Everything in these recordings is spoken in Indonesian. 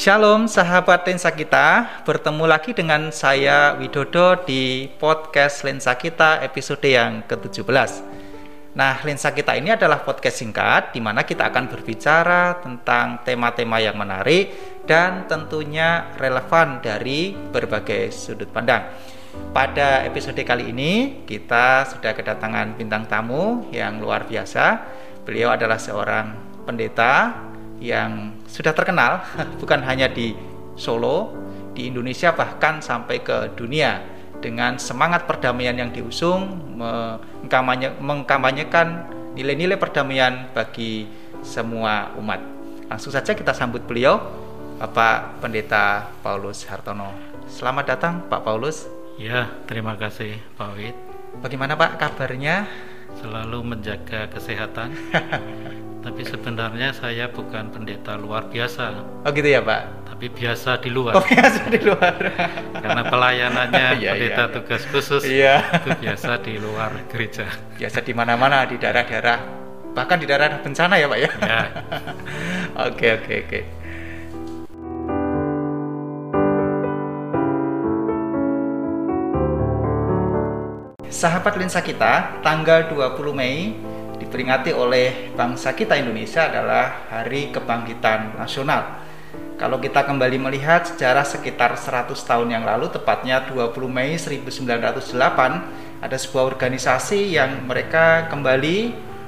Shalom sahabat lensa kita, bertemu lagi dengan saya Widodo di podcast lensa kita episode yang ke-17. Nah, lensa kita ini adalah podcast singkat di mana kita akan berbicara tentang tema-tema yang menarik dan tentunya relevan dari berbagai sudut pandang. Pada episode kali ini kita sudah kedatangan bintang tamu yang luar biasa. Beliau adalah seorang pendeta yang sudah terkenal bukan hanya di Solo, di Indonesia bahkan sampai ke dunia dengan semangat perdamaian yang diusung mengkampanye, mengkampanyekan nilai-nilai perdamaian bagi semua umat. Langsung saja kita sambut beliau, Bapak Pendeta Paulus Hartono. Selamat datang Pak Paulus. Ya, terima kasih Pak Wid. Bagaimana Pak kabarnya? Selalu menjaga kesehatan. Tapi sebenarnya saya bukan pendeta luar biasa. Oh gitu ya Pak? Tapi biasa di luar. Oh biasa di luar. Karena pelayanannya Iya, pendeta iya. tugas khusus Iya. itu biasa di luar gereja. Biasa di mana-mana di daerah-daerah bahkan di daerah bencana ya Pak ya. Ya, Oke oke oke. Sahabat lensa kita, tanggal 20 Mei diperingati oleh bangsa kita Indonesia adalah Hari Kebangkitan Nasional. Kalau kita kembali melihat sejarah sekitar 100 tahun yang lalu, tepatnya 20 Mei 1908, ada sebuah organisasi yang mereka kembali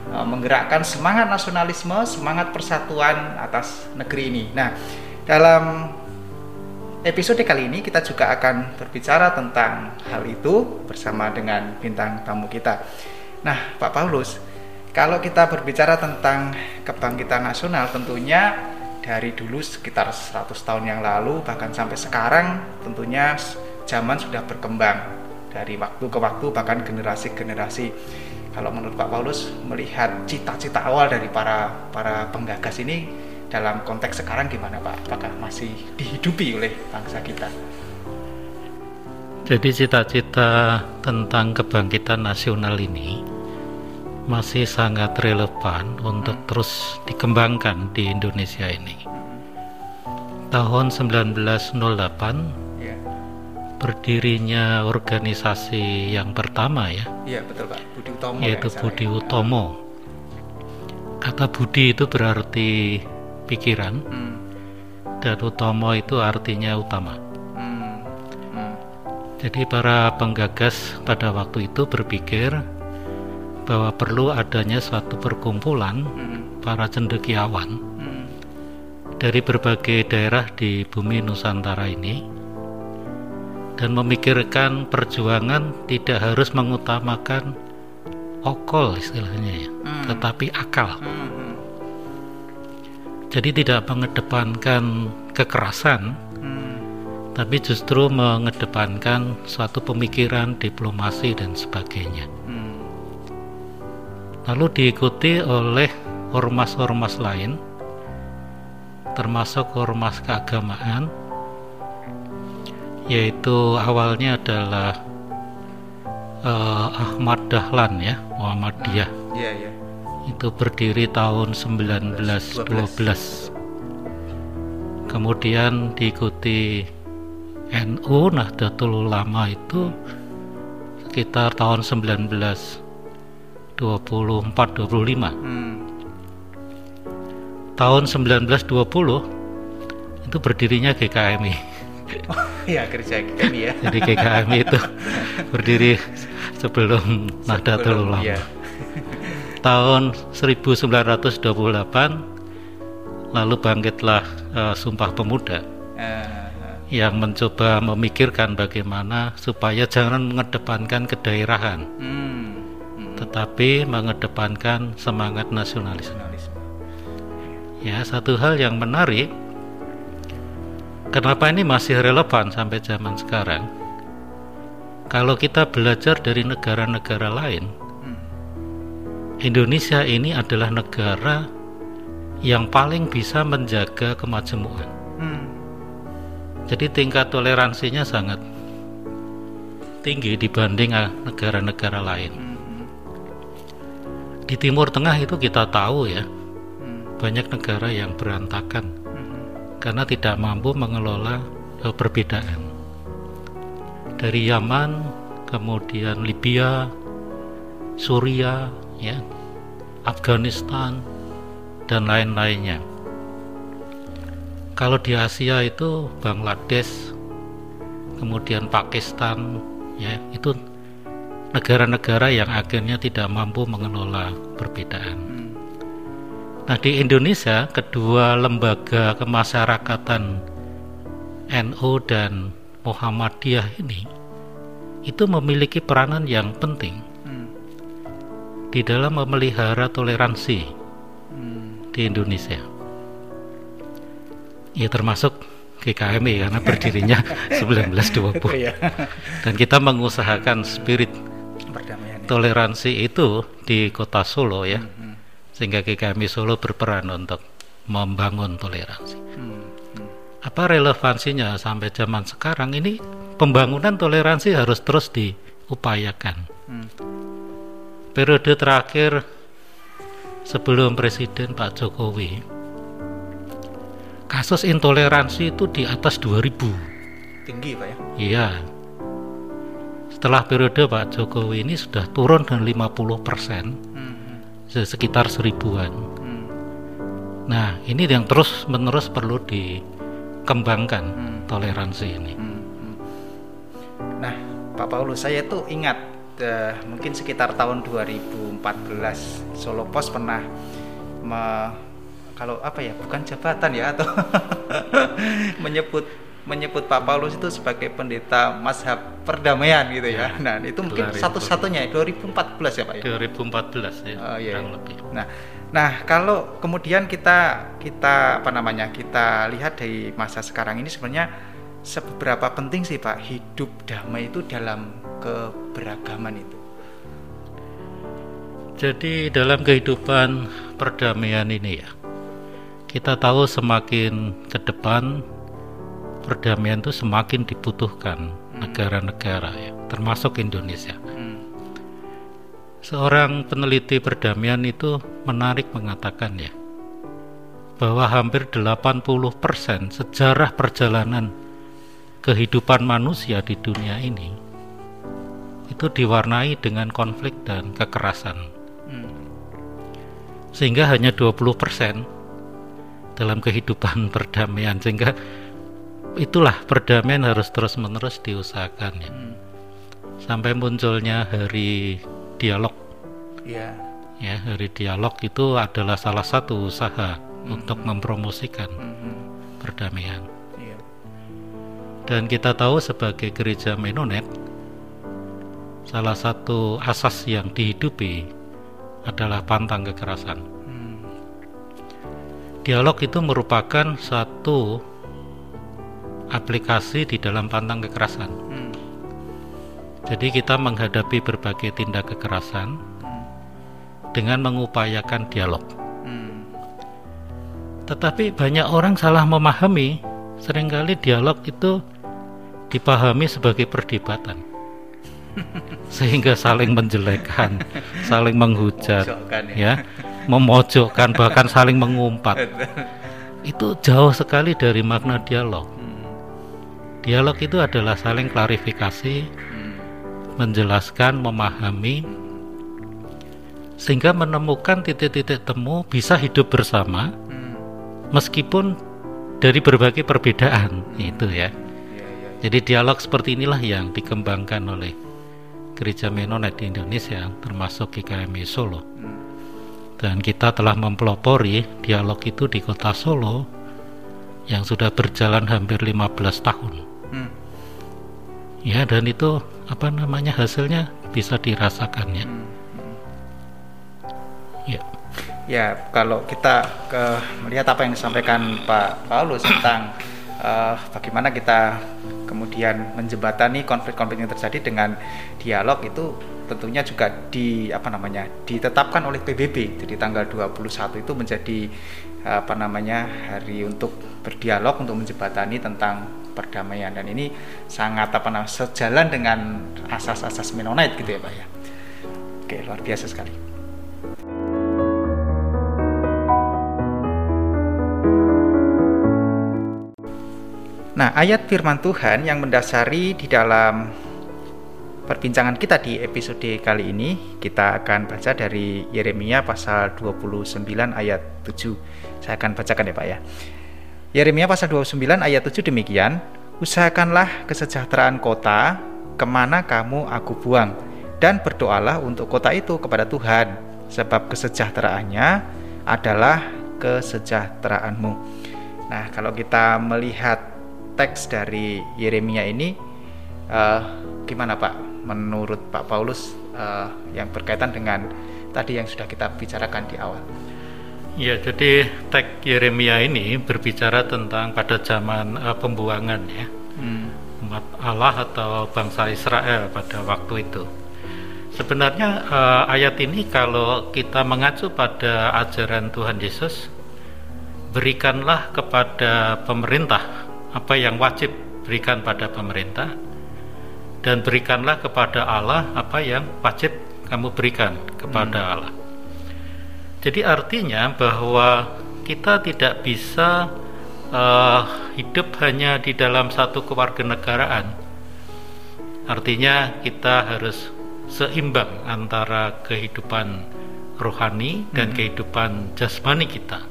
e, menggerakkan semangat nasionalisme, semangat persatuan atas negeri ini. Nah, dalam episode kali ini kita juga akan berbicara tentang hal itu bersama dengan bintang tamu kita. Nah, Pak Paulus, kalau kita berbicara tentang kebangkitan nasional tentunya dari dulu sekitar 100 tahun yang lalu bahkan sampai sekarang tentunya zaman sudah berkembang dari waktu ke waktu bahkan generasi-generasi. Kalau menurut Pak Paulus melihat cita-cita awal dari para para penggagas ini dalam konteks sekarang gimana Pak? Apakah masih dihidupi oleh bangsa kita? jadi cita-cita tentang kebangkitan nasional ini masih sangat relevan untuk terus dikembangkan di Indonesia ini. Tahun 1908 Iya, berdirinya organisasi yang pertama ya, iya betul Pak. Budi Utomo. yaitu ya, Budi. Utomo. Kata Budi itu berarti pikiran Hmm, dan Utomo itu artinya utama. hmm, hmm, Jadi para penggagas pada waktu itu berpikir bahwa perlu adanya suatu perkumpulan hmm, para cendekiawan hmm, dari berbagai daerah di bumi Nusantara ini dan memikirkan perjuangan tidak harus mengutamakan okol istilahnya ya, Hmm. tetapi akal. hmm, hmm, Jadi tidak mengedepankan kekerasan, hmm, tapi justru mengedepankan suatu pemikiran diplomasi dan sebagainya. Hmm, Lalu diikuti oleh ormas-ormas lain, termasuk ormas keagamaan, yaitu awalnya adalah eh, Ahmad Dahlan ya, Muhammadiyah. Iya, iya. Itu berdiri tahun 1912. Kemudian diikuti NU Nahdlatul Ulama itu sekitar tahun 1924 25. Hmm, Tahun 1920 itu berdirinya GKMI. iya kerja kami ya. Jadi GKMI itu berdiri sebelum Nahdlatul Ulama. Iya. Tahun 1928 lalu bangkitlah eh, Sumpah Pemuda Eh, yang mencoba memikirkan bagaimana supaya jangan mengedepankan kedaerahan, hmm, tetapi mengedepankan semangat nasionalisme. Ya, satu hal yang menarik, kenapa ini masih relevan sampai zaman sekarang? Kalau kita belajar dari negara-negara lain, Hmm, Indonesia ini adalah negara yang paling bisa menjaga kemajemukan. hmm, Jadi tingkat toleransinya sangat tinggi dibanding ah, negara-negara lain. hmm, Di Timur Tengah itu kita tahu ya, hmm, banyak negara yang berantakan, hmm, karena tidak mampu mengelola eh, perbedaan. Dari Yaman, kemudian Libya, Suria, ya, Afghanistan, dan lain-lainnya. Kalau di Asia itu Bangladesh, kemudian Pakistan, ya itu negara-negara yang akhirnya tidak mampu mengelola perbedaan. Hmm. Nah di Indonesia kedua lembaga kemasyarakatan NU dan Muhammadiyah ini itu memiliki peranan yang penting hmm. di dalam memelihara toleransi hmm. di Indonesia. Ya termasuk GKMI karena berdirinya 1920. Iya. Dan kita mengusahakan spirit toleransi itu di kota Solo ya hmm, hmm. sehingga GKMI Solo berperan untuk membangun toleransi hmm, hmm. apa relevansinya sampai zaman sekarang ini pembangunan toleransi harus terus diupayakan hmm. periode terakhir sebelum Presiden Pak Jokowi kasus intoleransi itu di atas 2000 tinggi Pak ya iya setelah periode Pak Jokowi ini sudah turun dengan 50 persen hmm. sekitar seribuan hmm. nah ini yang terus menerus perlu dikembangkan hmm. toleransi ini hmm. hmm. nah Pak Paulus saya tuh ingat uh, mungkin sekitar tahun 2014 Solo Pos pernah me, kalau apa ya bukan jabatan ya atau menyebut menyebut Pak Paulus itu sebagai pendeta mazhab perdamaian gitu ya. ya. Nah, itu mungkin satu-satunya 2014 ya Pak ya. 2014 ya. Oh, iya. lebih. Nah, nah kalau kemudian kita kita apa namanya? Kita lihat dari masa sekarang ini sebenarnya seberapa penting sih Pak hidup damai itu dalam keberagaman itu. Jadi dalam kehidupan perdamaian ini ya, kita tahu semakin ke depan perdamaian itu semakin dibutuhkan hmm. negara-negara ya, termasuk Indonesia. Hmm. Seorang peneliti perdamaian itu menarik mengatakan ya bahwa hampir 80% sejarah perjalanan kehidupan manusia di dunia ini itu diwarnai dengan konflik dan kekerasan. Hmm. Sehingga hanya 20% dalam kehidupan perdamaian sehingga itulah perdamaian harus terus menerus diusahakan ya hmm. sampai munculnya hari dialog ya ya hari dialog itu adalah salah satu usaha hmm. untuk mempromosikan hmm. perdamaian ya. dan kita tahu sebagai gereja Menonet salah satu asas yang dihidupi adalah pantang kekerasan hmm. dialog itu merupakan satu aplikasi di dalam pantang kekerasan. Hmm. Jadi kita menghadapi berbagai tindak kekerasan hmm. dengan mengupayakan dialog. Hmm. Tetapi banyak orang salah memahami, sering kali dialog itu dipahami sebagai perdebatan. Sehingga saling menjelekkan, saling menghujat, ya. ya, memojokkan bahkan saling mengumpat. Itu jauh sekali dari makna dialog. Dialog itu adalah saling klarifikasi, menjelaskan, memahami, sehingga menemukan titik-titik temu bisa hidup bersama, meskipun dari berbagai perbedaan itu ya. Jadi dialog seperti inilah yang dikembangkan oleh Gereja Menonet di Indonesia, termasuk GKMI Solo. Dan kita telah mempelopori dialog itu di kota Solo yang sudah berjalan hampir 15 tahun hmm. Ya dan itu apa namanya hasilnya bisa dirasakan ya. Hmm. ya. Ya kalau kita ke melihat apa yang disampaikan Pak Paulus tentang uh, bagaimana kita kemudian menjembatani konflik-konflik yang terjadi dengan dialog itu tentunya juga di apa namanya ditetapkan oleh PBB jadi tanggal 21 itu menjadi apa namanya hari untuk berdialog untuk menjembatani tentang perdamaian dan ini sangat apa namanya sejalan dengan asas-asas Mennonite gitu ya Pak ya. Oke, luar biasa sekali. Nah, ayat firman Tuhan yang mendasari di dalam perbincangan kita di episode kali ini kita akan baca dari Yeremia pasal 29 ayat 7. Saya akan bacakan ya, Pak ya. Yeremia pasal 29 ayat 7 demikian, Usahakanlah kesejahteraan kota ke mana kamu aku buang, dan berdoalah untuk kota itu kepada Tuhan, sebab kesejahteraannya adalah kesejahteraanmu. Nah, kalau kita melihat teks dari Yeremia ini, uh, gimana Pak? Menurut Pak Paulus uh, yang berkaitan dengan tadi yang sudah kita bicarakan di awal. Ya, jadi teks Yeremia ini berbicara tentang pada zaman uh, pembuangan ya. Hmm. Umat Allah atau bangsa Israel pada waktu itu. Sebenarnya uh, ayat ini kalau kita mengacu pada ajaran Tuhan Yesus, berikanlah kepada pemerintah apa yang wajib berikan pada pemerintah dan berikanlah kepada Allah apa yang wajib kamu berikan kepada hmm. Allah. Jadi artinya bahwa kita tidak bisa uh, hidup hanya di dalam satu kewarganegaraan. Artinya kita harus seimbang antara kehidupan rohani dan hmm. kehidupan jasmani kita.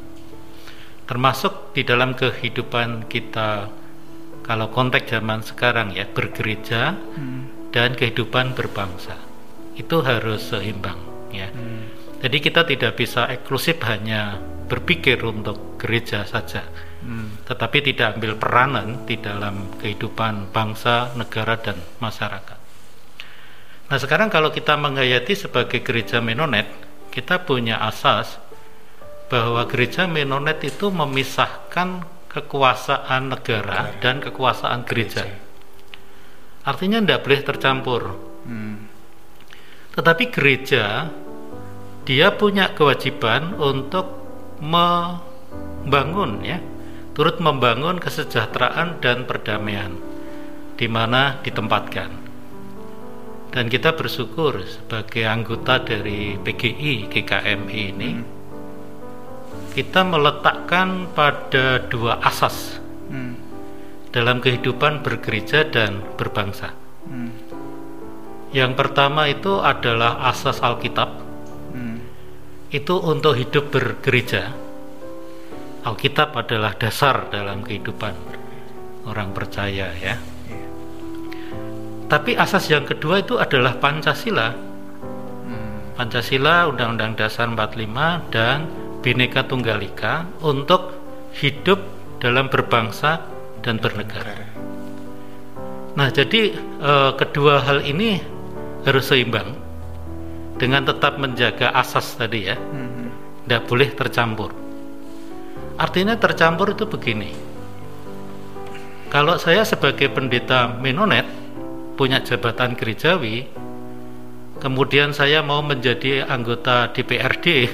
Termasuk di dalam kehidupan kita kalau konteks zaman sekarang ya bergereja hmm. dan kehidupan berbangsa. Itu harus seimbang jadi kita tidak bisa eksklusif hanya berpikir untuk gereja saja, hmm. tetapi tidak ambil peranan di dalam kehidupan bangsa, negara, dan masyarakat. Nah sekarang kalau kita menghayati sebagai gereja Menonet, kita punya asas bahwa gereja Menonet itu memisahkan kekuasaan negara, negara. dan kekuasaan gereja. gereja. Artinya tidak boleh tercampur. Hmm. Tetapi gereja dia punya kewajiban untuk membangun ya turut membangun kesejahteraan dan perdamaian di mana ditempatkan dan kita bersyukur sebagai anggota dari PGI GKMI ini hmm. kita meletakkan pada dua asas hmm. dalam kehidupan bergereja dan berbangsa hmm. yang pertama itu adalah asas Alkitab itu untuk hidup bergereja. Alkitab adalah dasar dalam kehidupan orang percaya ya. Tapi asas yang kedua itu adalah Pancasila. Pancasila Undang-Undang Dasar 45 dan Bhinneka Tunggal Ika untuk hidup dalam berbangsa dan bernegara. Nah jadi eh, kedua hal ini harus seimbang dengan tetap menjaga asas tadi ya. Tidak hmm. boleh tercampur. Artinya tercampur itu begini. Kalau saya sebagai pendeta Menonet punya jabatan gerejawi kemudian saya mau menjadi anggota DPRD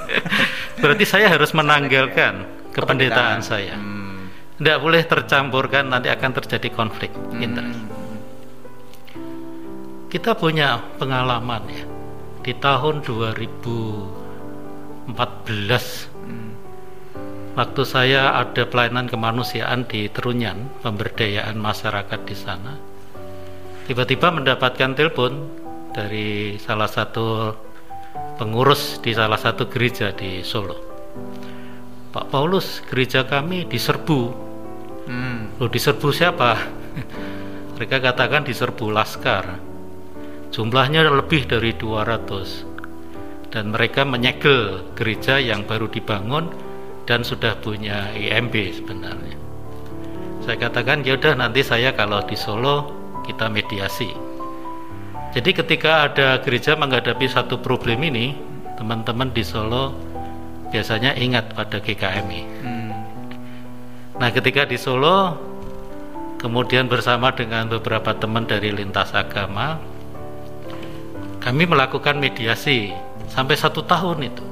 berarti saya harus menanggalkan kependetaan saya. Tidak hmm. boleh tercampur kan nanti akan terjadi konflik hmm. kita punya pengalaman ya di tahun 2014 hmm. waktu saya ada pelayanan kemanusiaan di Terunyan pemberdayaan masyarakat di sana tiba-tiba mendapatkan telepon dari salah satu pengurus di salah satu gereja di Solo Pak Paulus gereja kami diserbu hmm. Loh diserbu siapa? mereka katakan diserbu Laskar Jumlahnya lebih dari 200 dan mereka menyegel gereja yang baru dibangun dan sudah punya IMB sebenarnya. Saya katakan ya udah nanti saya kalau di Solo kita mediasi. Jadi ketika ada gereja menghadapi satu problem ini, teman-teman di Solo biasanya ingat pada GKMI. Hmm. Nah, ketika di Solo, kemudian bersama dengan beberapa teman dari lintas agama, kami melakukan mediasi sampai satu tahun itu.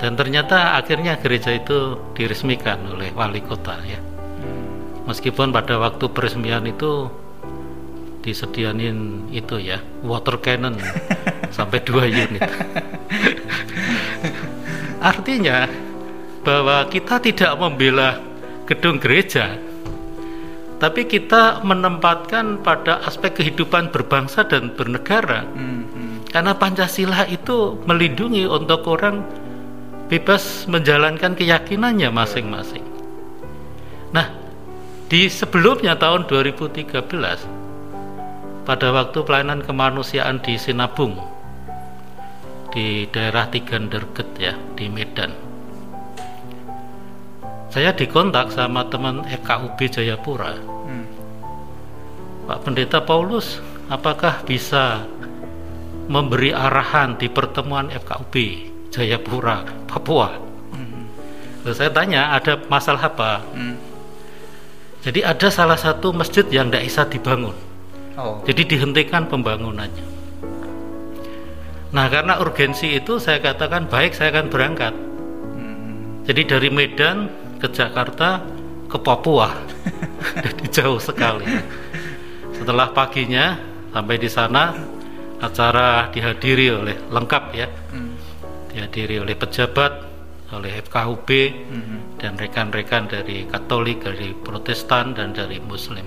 Dan ternyata akhirnya gereja itu diresmikan oleh wali kota ya. Meskipun pada waktu peresmian itu disediain itu ya water cannon sampai dua unit. Artinya bahwa kita tidak membela gedung gereja tapi kita menempatkan pada aspek kehidupan berbangsa dan bernegara. Hmm, hmm. Karena Pancasila itu melindungi untuk orang bebas menjalankan keyakinannya masing-masing. Nah, di sebelumnya tahun 2013 pada waktu pelayanan kemanusiaan di Sinabung di daerah Tiganderget ya di Medan saya dikontak sama teman FKUB Jayapura hmm. Pak Pendeta Paulus apakah bisa memberi arahan di pertemuan FKUB Jayapura Papua hmm. saya tanya ada masalah apa hmm. jadi ada salah satu masjid yang tidak bisa dibangun oh. jadi dihentikan pembangunannya nah karena urgensi itu saya katakan baik saya akan berangkat hmm. jadi dari Medan ke Jakarta ke Papua. Jadi jauh sekali. Setelah paginya sampai di sana acara dihadiri oleh lengkap ya. Hmm. dihadiri oleh pejabat oleh FKUB hmm. dan rekan-rekan dari Katolik dari Protestan dan dari Muslim.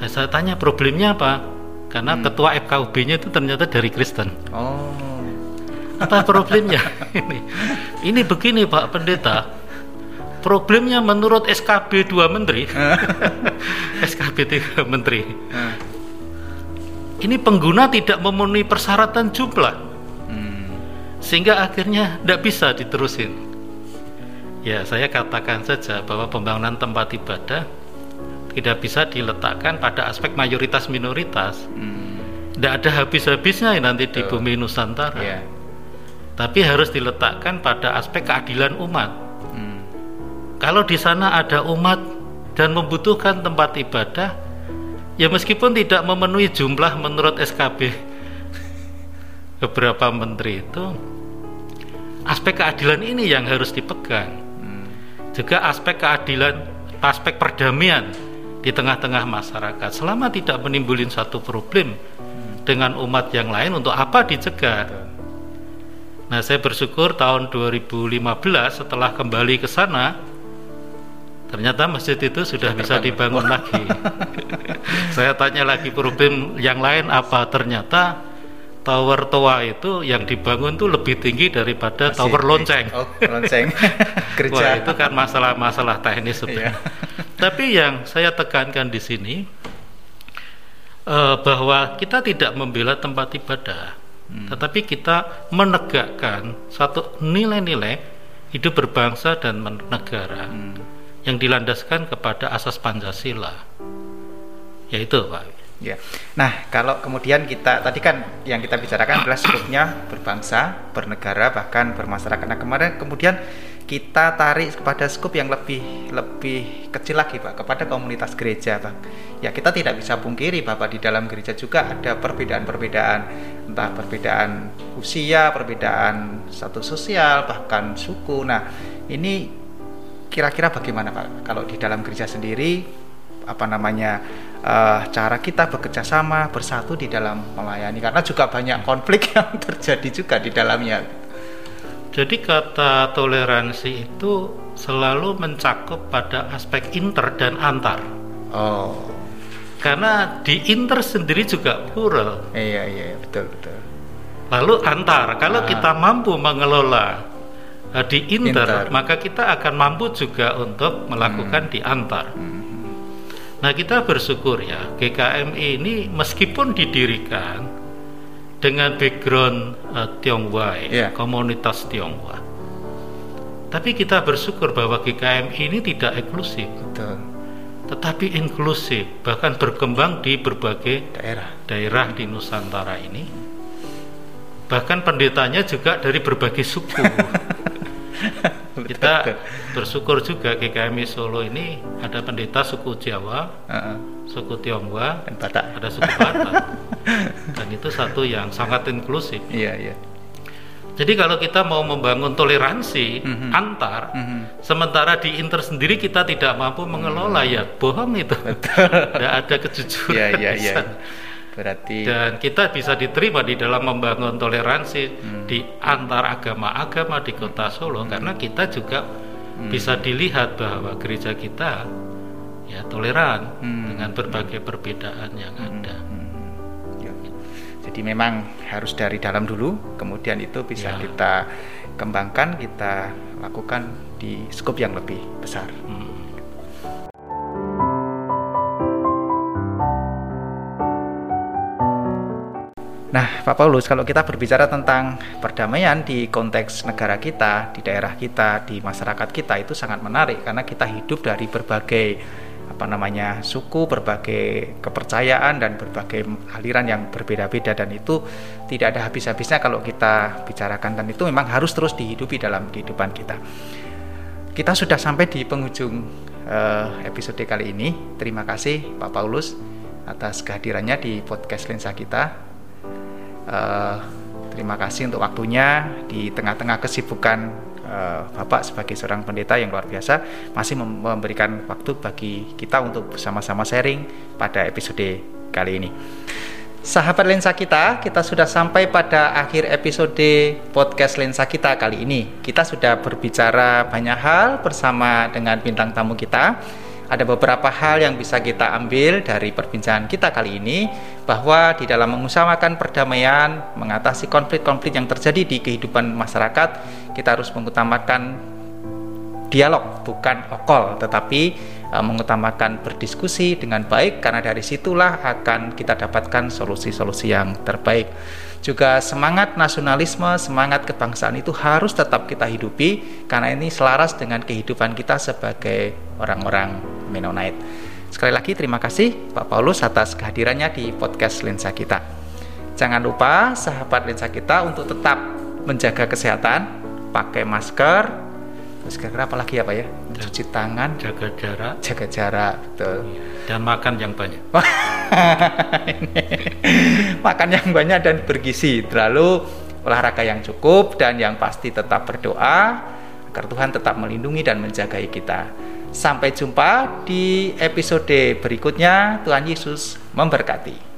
Nah, saya tanya problemnya apa? Karena hmm. ketua FKUB-nya itu ternyata dari Kristen. Oh. Apa problemnya? Ini ini begini Pak Pendeta Problemnya menurut SKB 2 menteri, SKB 3 menteri, ini pengguna tidak memenuhi persyaratan jumlah, hmm. sehingga akhirnya tidak bisa diterusin. Ya, saya katakan saja bahwa pembangunan tempat ibadah tidak bisa diletakkan pada aspek mayoritas minoritas. Tidak hmm. ada habis-habisnya nanti di bumi Nusantara. Yeah. Tapi harus diletakkan pada aspek keadilan umat kalau di sana ada umat dan membutuhkan tempat ibadah, ya meskipun tidak memenuhi jumlah menurut SKB beberapa menteri itu, aspek keadilan ini yang harus dipegang. Juga aspek keadilan, aspek perdamaian di tengah-tengah masyarakat. Selama tidak menimbulkan satu problem dengan umat yang lain, untuk apa dicegah? Nah, saya bersyukur tahun 2015 setelah kembali ke sana, ternyata masjid itu sudah bisa dibangun lagi. Saya tanya lagi problem yang lain apa ternyata tower tua itu yang dibangun tuh lebih tinggi daripada Masih, tower lonceng. Oh, lonceng. Kerja. Wah, itu kan masalah-masalah teknis sebenarnya. Iya. Tapi yang saya tekankan di sini uh, bahwa kita tidak membela tempat ibadah, hmm. tetapi kita menegakkan satu nilai-nilai hidup berbangsa dan negara. Hmm yang dilandaskan kepada asas Pancasila. Yaitu, Pak. Ya. Nah, kalau kemudian kita tadi kan yang kita bicarakan adalah skupnya berbangsa, bernegara, bahkan bermasyarakat. Nah, kemarin kemudian kita tarik kepada skup yang lebih lebih kecil lagi, Pak, kepada komunitas gereja, Pak. Ya, kita tidak bisa pungkiri, Bapak, di dalam gereja juga ada perbedaan-perbedaan, entah perbedaan usia, perbedaan status sosial, bahkan suku. Nah, ini kira-kira bagaimana Pak kalau di dalam gereja sendiri apa namanya uh, cara kita bekerja sama bersatu di dalam melayani karena juga banyak konflik yang terjadi juga di dalamnya. Jadi kata toleransi itu selalu mencakup pada aspek inter dan antar. Oh. Karena di inter sendiri juga plural. Iya iya betul betul. Lalu antar, kalau ah. kita mampu mengelola uh, di inter, inter, maka kita akan mampu juga untuk melakukan hmm. di antar. Hmm. Nah, kita bersyukur ya, GKMI ini meskipun didirikan dengan background uh, Tionghoa, ya, yeah. komunitas Tionghoa. Tapi kita bersyukur bahwa GKMI ini tidak eksklusif. Betul. Tetapi inklusif, bahkan berkembang di berbagai daerah daerah di Nusantara ini. Bahkan pendetanya juga dari berbagai suku. kita bersyukur juga GKMI Solo ini ada pendeta suku Jawa, uh-uh. suku Tionghoa, dan Batak. ada suku Batak, dan itu satu yang sangat inklusif. Iya iya. Jadi kalau kita mau membangun toleransi mm-hmm. antar, mm-hmm. sementara di inter sendiri kita tidak mampu mengelola mm-hmm. ya bohong itu, tidak ada kejujuran. Iya iya iya. Berarti dan kita bisa diterima di dalam membangun toleransi hmm. di antar agama-agama di Kota Solo hmm. karena kita juga hmm. bisa dilihat bahwa gereja kita ya toleran hmm. dengan berbagai perbedaan yang hmm. ada. Hmm. Ya. Jadi memang harus dari dalam dulu, kemudian itu bisa ya. kita kembangkan, kita lakukan di skop yang lebih besar. Hmm. Nah, Pak Paulus, kalau kita berbicara tentang perdamaian di konteks negara kita, di daerah kita, di masyarakat kita itu sangat menarik karena kita hidup dari berbagai apa namanya suku, berbagai kepercayaan dan berbagai aliran yang berbeda-beda dan itu tidak ada habis-habisnya kalau kita bicarakan dan itu memang harus terus dihidupi dalam kehidupan kita. Kita sudah sampai di penghujung uh, episode kali ini. Terima kasih Pak Paulus atas kehadirannya di podcast Lensa kita uh, terima kasih untuk waktunya di tengah-tengah kesibukan uh, Bapak sebagai seorang pendeta yang luar biasa masih memberikan waktu bagi kita untuk bersama-sama sharing pada episode kali ini. Sahabat lensa kita, kita sudah sampai pada akhir episode podcast lensa kita kali ini. Kita sudah berbicara banyak hal bersama dengan bintang tamu kita ada beberapa hal yang bisa kita ambil dari perbincangan kita kali ini bahwa di dalam mengusahakan perdamaian, mengatasi konflik-konflik yang terjadi di kehidupan masyarakat, kita harus mengutamakan dialog bukan okol tetapi e, mengutamakan berdiskusi dengan baik karena dari situlah akan kita dapatkan solusi-solusi yang terbaik. Juga semangat nasionalisme, semangat kebangsaan itu harus tetap kita hidupi karena ini selaras dengan kehidupan kita sebagai orang-orang Mennonite. Sekali lagi terima kasih Pak Paulus atas kehadirannya di podcast Lensa kita. Jangan lupa sahabat Lensa kita untuk tetap menjaga kesehatan, pakai masker, terus kira-kira apa lagi ya Pak ya? Cuci tangan, jaga jarak, jaga jarak, betul. Dan makan yang banyak. makan yang banyak dan bergizi. Terlalu olahraga yang cukup dan yang pasti tetap berdoa agar Tuhan tetap melindungi dan menjagai kita. Sampai jumpa di episode berikutnya. Tuhan Yesus memberkati